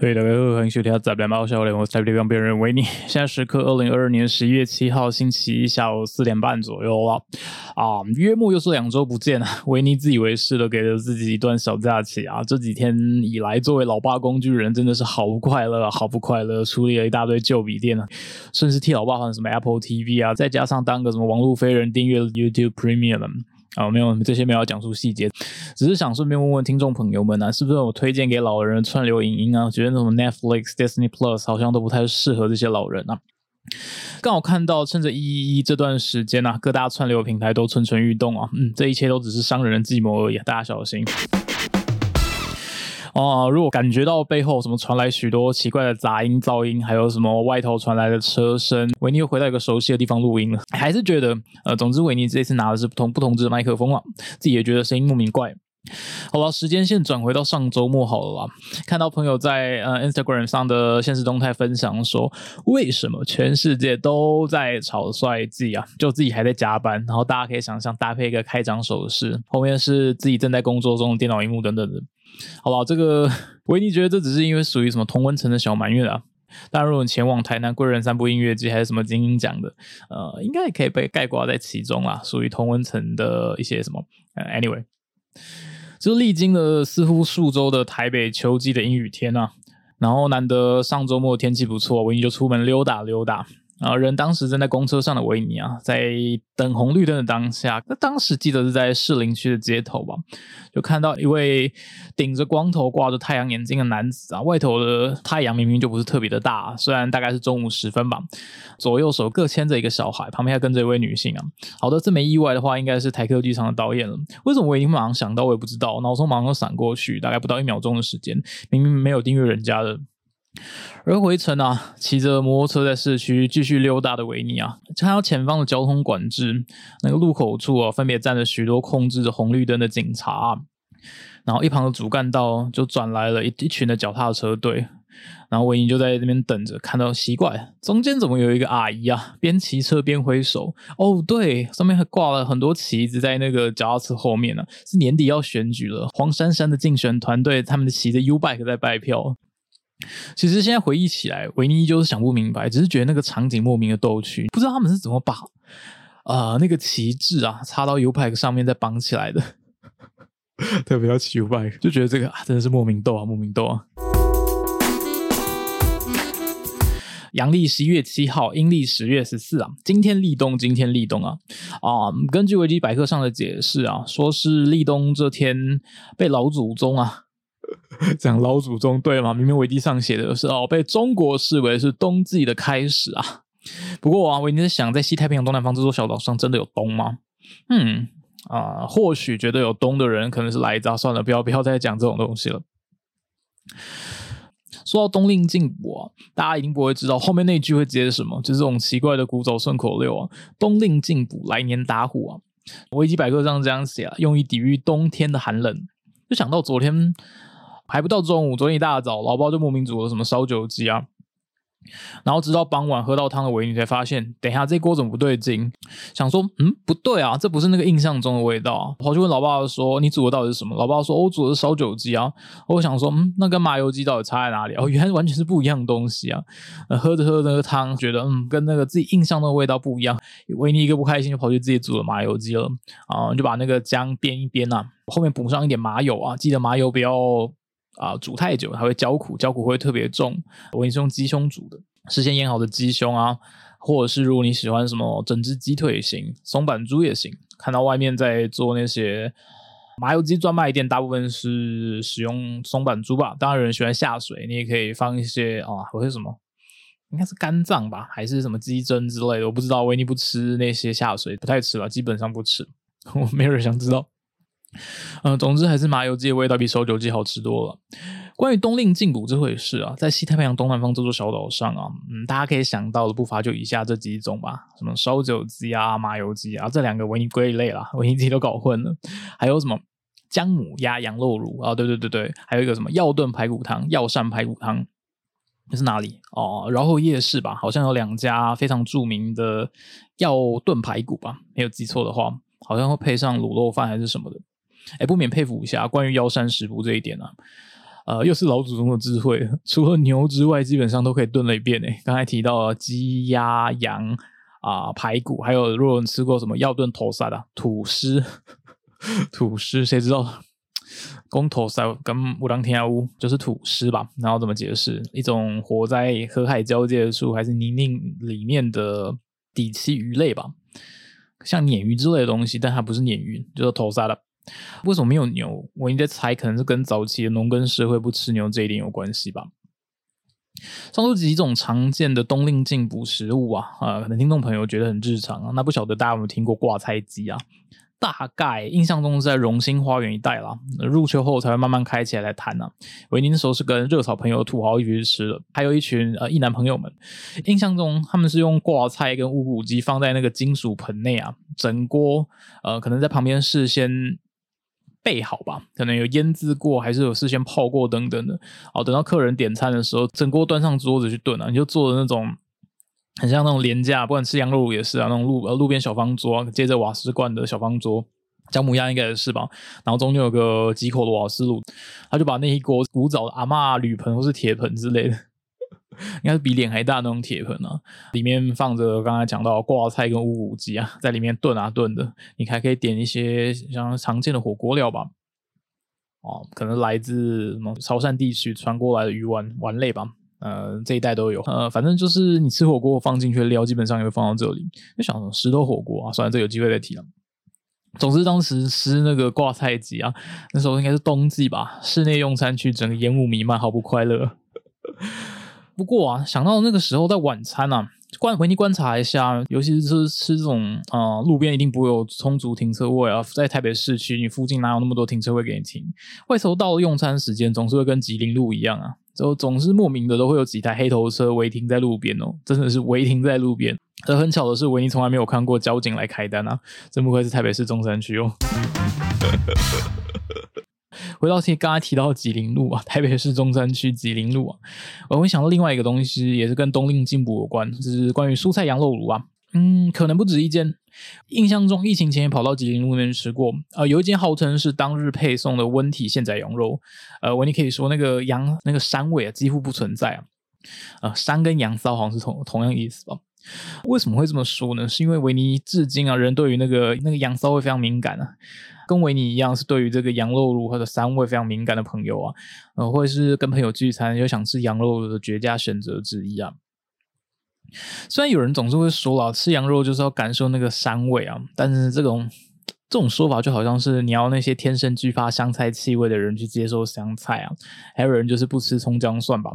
对，大家好，欢迎收听《杂边猫笑脸》，我是台北方别人维尼。现在时刻二零二二年十一月七号星期一下午四点半左右了啊，约莫又是两周不见了。维尼自以为是的给了自己一段小假期啊，这几天以来作为老爸工具人真的是好不快乐，好不快乐，处理了一大堆旧笔电啊，甚至替老爸换什么 Apple TV 啊，再加上当个什么网络飞人订阅 YouTube Premium。啊，没有这些没有讲述细节，只是想顺便问问听众朋友们啊，是不是我推荐给老人串流影音啊？觉得那种 Netflix、Disney Plus 好像都不太适合这些老人啊。刚好看到趁着一一一这段时间啊，各大串流平台都蠢蠢欲动啊，嗯，这一切都只是商人的计谋而已，大家小心。哦，如果感觉到背后什么传来许多奇怪的杂音、噪音，还有什么外头传来的车声，维尼又回到一个熟悉的地方录音了。还是觉得，呃，总之维尼这次拿的是不同不同支的麦克风了，自己也觉得声音莫名怪。好了，时间线转回到上周末好了啦。看到朋友在呃 Instagram 上的现实动态分享说，为什么全世界都在炒帅季啊？就自己还在加班。然后大家可以想象搭配一个开张手势，后面是自己正在工作中的电脑荧幕等等的。好了，这个维尼觉得这只是因为属于什么同温层的小埋怨啊。当然，如果你前往台南贵人散步音乐季还是什么精英奖的，呃，应该也可以被概括在其中啦，属于同温层的一些什么。Anyway。就历经了似乎数周的台北秋季的阴雨天啊，然后难得上周末天气不错，维尼就出门溜达溜达。啊，人当时正在公车上的维尼啊，在等红绿灯的当下，那当时记得是在士林区的街头吧，就看到一位顶着光头、挂着太阳眼镜的男子啊，外头的太阳明明就不是特别的大，虽然大概是中午时分吧，左右手各牵着一个小孩，旁边还跟着一位女性啊。好的，这没意外的话，应该是台客剧场的导演了。为什么我已经马上想到，我也不知道，脑中马上闪过去，大概不到一秒钟的时间，明明没有订阅人家的。而回程啊，骑着摩托车在市区继续溜达的维尼啊，看到前方的交通管制那个路口处啊，分别站着许多控制着红绿灯的警察，然后一旁的主干道就转来了一一群的脚踏车队，然后维尼就在那边等着，看到奇怪，中间怎么有一个阿姨啊，边骑车边挥手？哦，对，上面还挂了很多旗子在那个脚踏车后面呢，是年底要选举了，黄珊珊的竞选团队他们骑着 U bike 在拜票。其实现在回忆起来，维尼依旧是想不明白，只是觉得那个场景莫名的逗趣，不知道他们是怎么把啊那个旗帜啊插到 U bike 上面再绑起来的。特别要骑 U bike，就觉得这个啊真的是莫名逗啊，莫名逗啊。阳历十一月七号，阴历十月十四啊，今天立冬，今天立冬啊啊！根据维基百科上的解释啊，说是立冬这天被老祖宗啊。讲老祖宗对吗？明明维基上写的是哦，被中国视为是冬季的开始啊。不过啊，维尼在想，在西太平洋东南方这座小岛上，真的有冬吗？嗯啊，或许觉得有冬的人可能是来早。算了，不要不要再讲这种东西了。说到冬令进补啊，大家一定不会知道后面那句会接什么，就是这种奇怪的古早顺口溜啊：“冬令进补，来年打虎啊。”维基百科上这样写啊，用于抵御冬天的寒冷。就想到昨天。还不到中午，昨天一大早，老包就莫名煮了什么烧酒鸡啊，然后直到傍晚喝到汤的维尼才发现，等一下这锅怎么不对劲？想说，嗯，不对啊，这不是那个印象中的味道。跑去问老爸说：“你煮的到底是什么？”老爸说：“我煮的是烧酒鸡啊。”我想说，嗯，那跟麻油鸡到底差在哪里？哦，原来完全是不一样的东西啊！喝着喝着那个汤，觉得嗯，跟那个自己印象中的味道不一样。维尼一个不开心，就跑去自己煮了麻油鸡了啊，就把那个姜煸一煸啊，后面补上一点麻油啊，记得麻油不要。啊，煮太久它会焦苦，焦苦会特别重。我是用鸡胸煮的，事先腌好的鸡胸啊，或者是如果你喜欢什么整只鸡腿也行，松板猪也行。看到外面在做那些麻油鸡专卖店，大部分是使用松板猪吧。当然有人喜欢下水，你也可以放一些啊，或者什么，应该是肝脏吧，还是什么鸡胗之类的，我不知道。维尼不吃那些下水，不太吃吧，基本上不吃。我没有人想知道。嗯，总之还是麻油鸡的味道比烧酒鸡好吃多了。关于冬令进补这回事啊，在西太平洋东南方这座小岛上啊，嗯，大家可以想到的不乏就以下这几种吧，什么烧酒鸡啊、麻油鸡啊，这两个维尼归类啦，维尼自己都搞混了。还有什么姜母鸭、羊肉卤啊？对对对对，还有一个什么药炖排骨汤、药膳排骨汤，这是哪里？哦，饶后夜市吧，好像有两家非常著名的药炖排骨吧，没有记错的话，好像会配上卤肉饭还是什么的。哎，不免佩服一下关于腰山食谱这一点啊。呃，又是老祖宗的智慧，除了牛之外，基本上都可以炖了一遍诶。刚才提到了鸡、鸭、羊啊，排骨，还有如果你吃过什么药炖头沙的吐司，吐司谁知道？公头沙跟乌当天下屋就是吐司吧？然后怎么解释？一种活在河海交界的树，还是泥泞里面的底栖鱼类吧？像鲶鱼之类的东西，但它不是鲶鱼，就是头沙的。为什么没有牛？我应该猜，可能是跟早期的农耕社会不吃牛这一点有关系吧。上述几种常见的冬令进补食物啊，啊，可能听众朋友觉得很日常啊。那不晓得大家有没有听过挂菜鸡啊？大概印象中是在荣兴花园一带啦，入秋后才会慢慢开起来来谈呢。维尼那时候是跟热炒朋友土豪一起去吃的，还有一群呃一男朋友们。印象中他们是用挂菜跟乌骨鸡放在那个金属盆内啊，整锅呃可能在旁边事先备好吧，可能有腌制过，还是有事先泡过等等的。哦，等到客人点餐的时候，整锅端上桌子去炖啊，你就做的那种。很像那种廉价，不管吃羊肉也是啊，那种路呃路边小方桌，啊接着瓦斯罐的小方桌，姜母鸭应该也是吧。然后中间有个几口的瓦斯炉，他就把那一锅古早的阿嬷铝盆或是铁盆之类的，应该是比脸还大那种铁盆啊，里面放着刚才讲到挂菜跟乌骨鸡啊，在里面炖啊炖的。你还可以点一些像常见的火锅料吧，哦，可能来自什么潮汕地区传过来的鱼丸丸类吧。呃，这一代都有，呃，反正就是你吃火锅放进去的料，基本上也会放到这里。就想石头火锅啊，算了，这有机会再提了。总之，当时吃那个挂菜鸡啊，那时候应该是冬季吧，室内用餐区整个烟雾弥漫，好不快乐。不过啊，想到那个时候在晚餐啊，观回你观察一下，尤其是吃这种啊，路边一定不会有充足停车位啊，在台北市区，你附近哪有那么多停车位给你停？外头到了用餐时间，总是会跟吉林路一样啊。就总是莫名的都会有几台黑头车违停在路边哦，真的是违停在路边。而很巧的是，维尼从来没有看过交警来开单啊，真不愧是台北市中山区哦。回到提刚才提到吉林路啊，台北市中山区吉林路啊，我会想到另外一个东西，也是跟冬令进补有关，就是关于蔬菜羊肉炉啊。嗯，可能不止一间。印象中，疫情前也跑到吉林路那边吃过。呃，有一间号称是当日配送的温体现宰羊肉。呃，维尼可以说那个羊那个膻味啊，几乎不存在啊。呃，膻跟羊骚好像是同同样意思吧？为什么会这么说呢？是因为维尼至今啊，人对于那个那个羊骚味非常敏感啊。跟维尼一样，是对于这个羊肉炉或者膻味非常敏感的朋友啊，呃，或者是跟朋友聚餐又想吃羊肉的绝佳选择之一啊。虽然有人总是会说了，吃羊肉就是要感受那个膻味啊，但是这种这种说法就好像是你要那些天生具发香菜气味的人去接受香菜啊，还有人就是不吃葱姜蒜吧，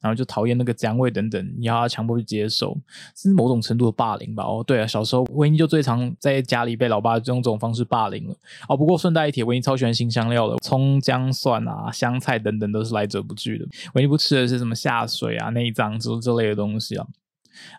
然后就讨厌那个姜味等等，你要他强迫去接受，是某种程度的霸凌吧？哦，对啊，小时候维尼就最常在家里被老爸用这种方式霸凌了。哦，不过顺带一提，维尼超喜欢新香料的，葱姜蒜啊、香菜等等都是来者不拒的。维尼不吃的是什么下水啊、内脏之这类的东西啊。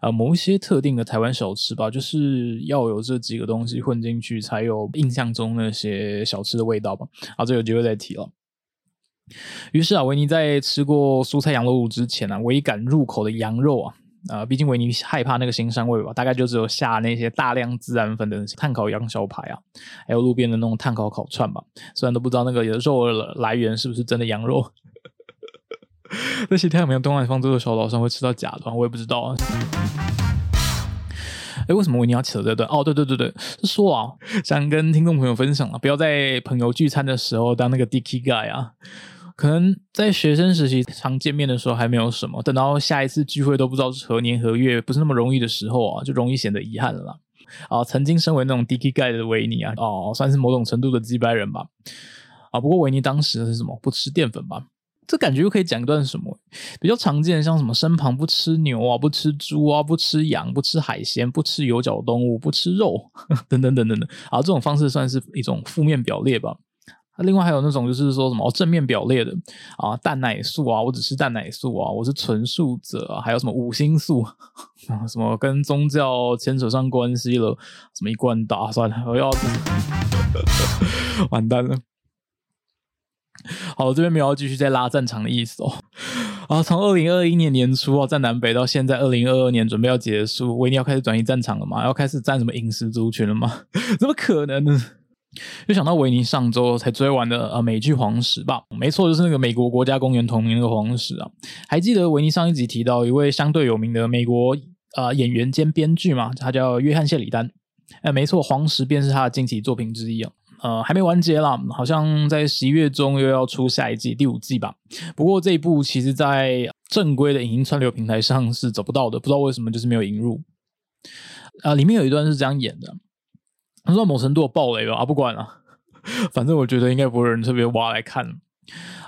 呃，某一些特定的台湾小吃吧，就是要有这几个东西混进去，才有印象中那些小吃的味道吧。好，这有机会再提了。于是啊，维尼在吃过蔬菜羊肉卤之前呢，唯一敢入口的羊肉啊，啊，毕竟维尼害怕那个腥膻味吧，大概就只有下那些大量孜然粉的碳烤羊小排啊，还有路边的那种碳烤烤串吧。虽然都不知道那个肉来源是不是真的羊肉。那些太平洋东南方这个小岛上会吃到假的，我也不知道啊。哎，为什么我一定要扯这段？哦，对对对对，是说啊，想跟听众朋友分享啊，不要在朋友聚餐的时候当那个 dicky guy 啊。可能在学生时期常见面的时候还没有什么，等到下一次聚会都不知道是何年何月，不是那么容易的时候啊，就容易显得遗憾了。啊，曾经身为那种 dicky guy 的维尼啊，哦，算是某种程度的击败人吧。啊，不过维尼当时是什么？不吃淀粉吧？这感觉又可以讲一段什么比较常见，像什么身旁不吃牛啊，不吃猪啊，不吃羊，不吃海鲜，不吃有角动物，不吃肉，等等等等的啊，这种方式算是一种负面表列吧。另外还有那种就是说什么正面表列的啊，蛋奶素啊，我只吃蛋奶素啊，我是纯素者啊，还有什么五星素 啊，什么跟宗教牵扯上关系了，什么一贯打算，我要 完蛋了。好，这边没有要继续再拉战场的意思哦。啊，从二零二一年年初啊，在南北到现在二零二二年准备要结束，维尼要开始转移战场了吗？要开始战什么饮食族群了吗？怎么可能呢？就想到维尼上周才追完的呃美剧《黄石》吧，没错，就是那个美国国家公园同名那个黄石啊。还记得维尼上一集提到一位相对有名的美国呃演员兼编剧嘛，他叫约翰谢里丹。哎，没错，《黄石》便是他的惊奇作品之一啊。呃，还没完结啦，好像在十一月中又要出下一季第五季吧。不过这一部其实，在正规的影音串流平台上是找不到的，不知道为什么就是没有引入。啊，里面有一段是这样演的。不知道某程度爆雷了啊，不管了，反正我觉得应该不会有人特别挖来看。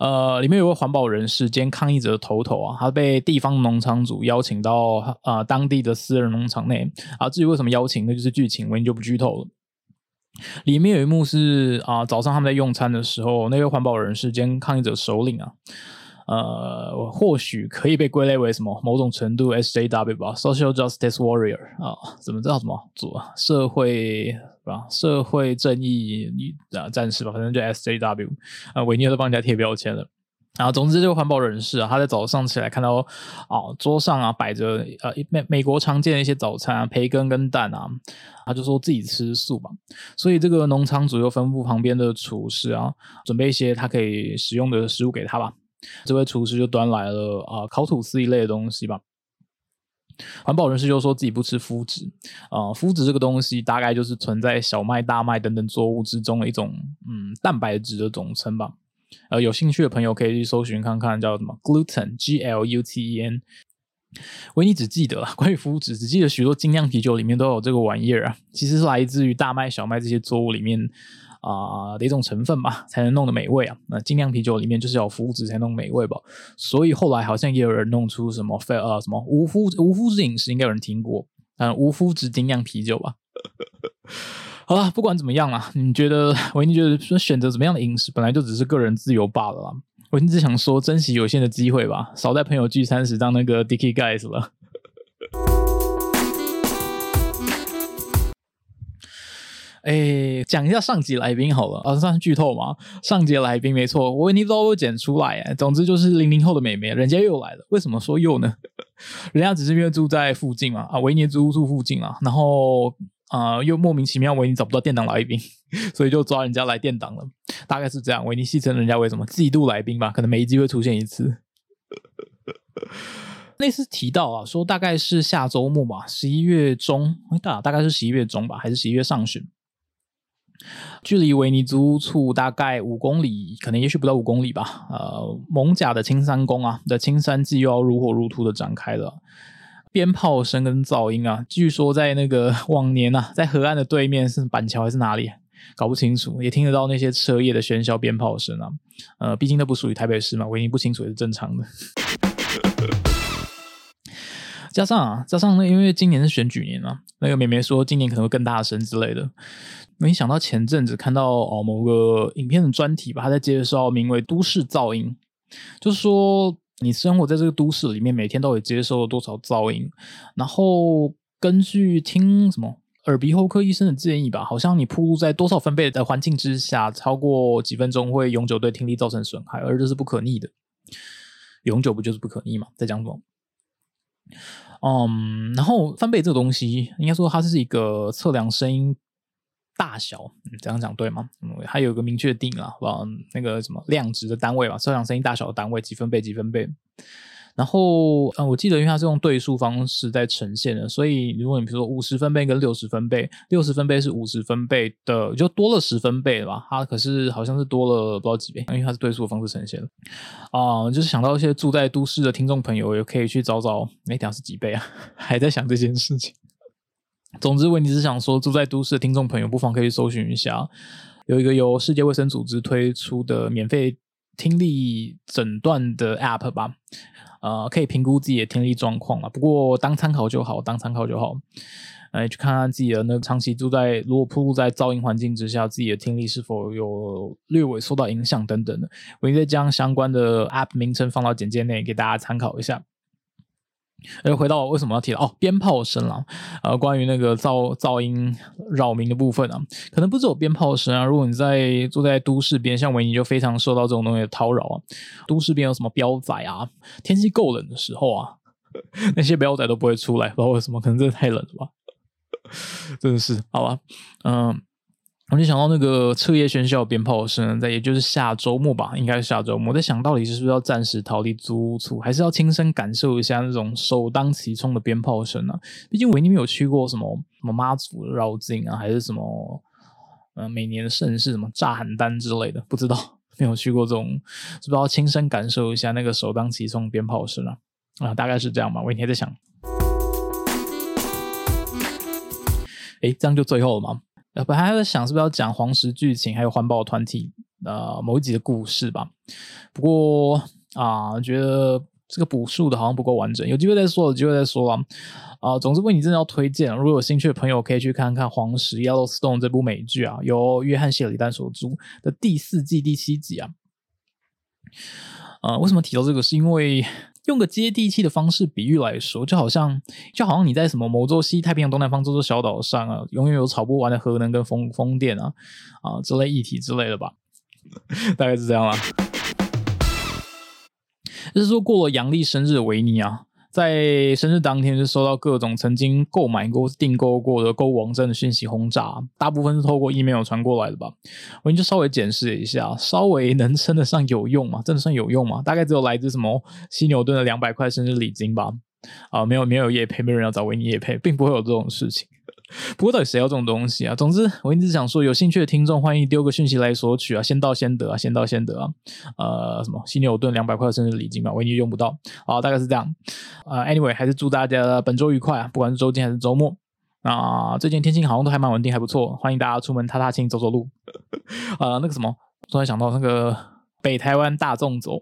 呃，里面有个环保人士兼抗议者的头头啊，他被地方农场主邀请到呃当地的私人农场内啊。至于为什么邀请，那就是剧情，我就不剧透了。里面有一幕是啊，早上他们在用餐的时候，那位环保人士兼抗议者首领啊。呃，或许可以被归类为什么某种程度 SJW 吧，Social Justice Warrior 啊，怎么知道什么组啊？社会吧，社会正义啊战士吧，反正就 SJW 啊，维尼都帮人家贴标签了。然后，总之这个环保人士啊，他在早上起来看到啊，桌上啊摆着呃美美国常见的一些早餐啊，培根跟蛋啊，他就说自己吃素吧。所以这个农场主又吩咐旁边的厨师啊，准备一些他可以食用的食物给他吧。这位厨师就端来了啊，烤吐司一类的东西吧。环保人士就说自己不吃麸质啊，麸质这个东西大概就是存在小麦、大麦等等作物之中的一种嗯蛋白质的总称吧。呃，有兴趣的朋友可以去搜寻看看，叫什么 gluten，G L U T E N。维尼只记得关于麸质，只记得许多精酿啤酒里面都有这个玩意儿啊，其实是来自于大麦、小麦这些作物里面。啊的一种成分吧，才能弄得美味啊。那精酿啤酒里面就是有麸质才弄美味吧。所以后来好像也有人弄出什么非呃什么无麸无麸质饮食，应该有人听过。嗯，无麸质精酿啤酒吧。好了，不管怎么样啦，你觉得维尼觉得说选择怎么样的饮食，本来就只是个人自由罢了啦。维尼只想说，珍惜有限的机会吧，少在朋友聚餐时当那个 Dicky guys 了。哎，讲一下上集来宾好了啊，算是剧透吗？上集来宾没错，维尼都剪出来哎。总之就是零零后的美眉，人家又来了。为什么说又呢？人家只是因为住在附近嘛啊，维尼租住附近啊，然后啊又莫名其妙维尼找不到电档来宾，所以就抓人家来电档了。大概是这样，维尼戏称人家为什么季度来宾吧？可能没机会出现一次。那次提到啊，说大概是下周末吧，十一月中，大大概是十一月中吧，还是十一月上旬？距离维尼租处大概五公里，可能也许不到五公里吧。呃，蒙甲的青山宫啊的青山祭又要如火如荼的展开了，鞭炮声跟噪音啊，据说在那个 往年啊，在河岸的对面是板桥还是哪里，搞不清楚，也听得到那些车夜的喧嚣鞭炮声啊。呃，毕竟那不属于台北市嘛，维尼不清楚也是正常的。加上啊，加上呢因为今年是选举年嘛，那个美眉说今年可能会更大声之类的。没想到前阵子看到哦某个影片的专题吧，他在介绍名为“都市噪音”，就是说你生活在这个都市里面，每天到底接受了多少噪音。然后根据听什么耳鼻喉科医生的建议吧，好像你铺露在多少分贝的环境之下，超过几分钟会永久对听力造成损害，而这是不可逆的。永久不就是不可逆嘛？在讲什么？嗯，然后分贝这个东西，应该说它是一个测量声音。大小，这样讲对吗？嗯，还有个明确定啊，吧，那个什么量值的单位吧，测量声音大小的单位，几分贝几分贝。然后，嗯，我记得因为它是用对数方式在呈现的，所以如果你比如说五十分贝跟六十分贝，六十分贝是五十分贝的，就多了十分贝吧？它可是好像是多了不知道几倍，因为它是对数的方式呈现的。啊，就是想到一些住在都市的听众朋友，也可以去找找，那条是几倍啊？还在想这件事情。总之，问题是想说，住在都市的听众朋友，不妨可以搜寻一下，有一个由世界卫生组织推出的免费听力诊断的 App 吧，呃，可以评估自己的听力状况啊。不过当参考就好，当参考就好。哎，去看看自己的那个长期住在如果铺在噪音环境之下，自己的听力是否有略微受到影响等等的。我应该将相关的 App 名称放到简介内，给大家参考一下。而回到为什么要提到哦，鞭炮声啦，呃，关于那个噪噪音扰民的部分啊，可能不只有鞭炮声啊。如果你在住在都市边，像维尼就非常受到这种东西的叨扰啊。都市边有什么彪仔啊？天气够冷的时候啊，那些彪仔都不会出来，不知道为什么，可能真的太冷了吧？真的是，好吧，嗯。我就想到那个彻夜喧嚣鞭炮声，在也就是下周末吧，应该是下周末。我在想到底是不是要暂时逃离租屋处，还是要亲身感受一下那种首当其冲的鞭炮声呢？毕竟维尼没有去过什么什么妈祖绕境啊，还是什么呃每年的盛事什么炸邯郸之类的，不知道没有去过这种，是不是要亲身感受一下那个首当其冲鞭炮声啊？啊，大概是这样吧。维尼还在想，哎，这样就最后了吗？呃，本来还在想是不是要讲黄石剧情，还有环保团体呃某一集的故事吧。不过啊，觉得这个补述的好像不够完整，有机会再说，有机会再说了。啊，总之为你真的要推荐，如果有兴趣的朋友可以去看看《黄石 Yellowstone》这部美剧啊，由约翰谢里丹所著的第四季第七集啊。呃，为什么提到这个？是因为。用个接地气的方式比喻来说，就好像就好像你在什么某座西太平洋东南方这座小岛上啊，永远有炒不完的核能跟风风电啊啊之类议题之类的吧，大概是这样啦。就是说，过了阳历生日的维尼啊。在生日当天就收到各种曾经购买过、订购过的购物网站的讯息轰炸，大部分是透过 email 传过来的吧。我就稍微检视一下，稍微能称得上有用吗？真的算有用吗？大概只有来自什么西牛顿的两百块生日礼金吧。啊，没有没有叶配，没有人要找维尼叶配，并不会有这种事情。不过到底谁要这种东西啊？总之，我一直想说，有兴趣的听众欢迎丢个讯息来索取啊，先到先得啊，先到先得啊。呃，什么犀牛顿两百块生日礼金嘛，维尼用不到啊，大概是这样。呃，anyway，还是祝大家本周愉快啊，不管是周间还是周末啊。最近天气好像都还蛮稳定，还不错，欢迎大家出门踏踏青、走走路。呃，那个什么，突然想到那个。北台湾大众走，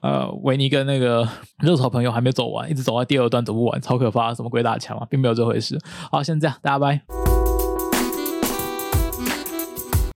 呃，维尼跟那个 热炒朋友还没走完，一直走到第二段走不完，超可怕，什么鬼打墙啊，并没有这回事。好，先这样，大家拜。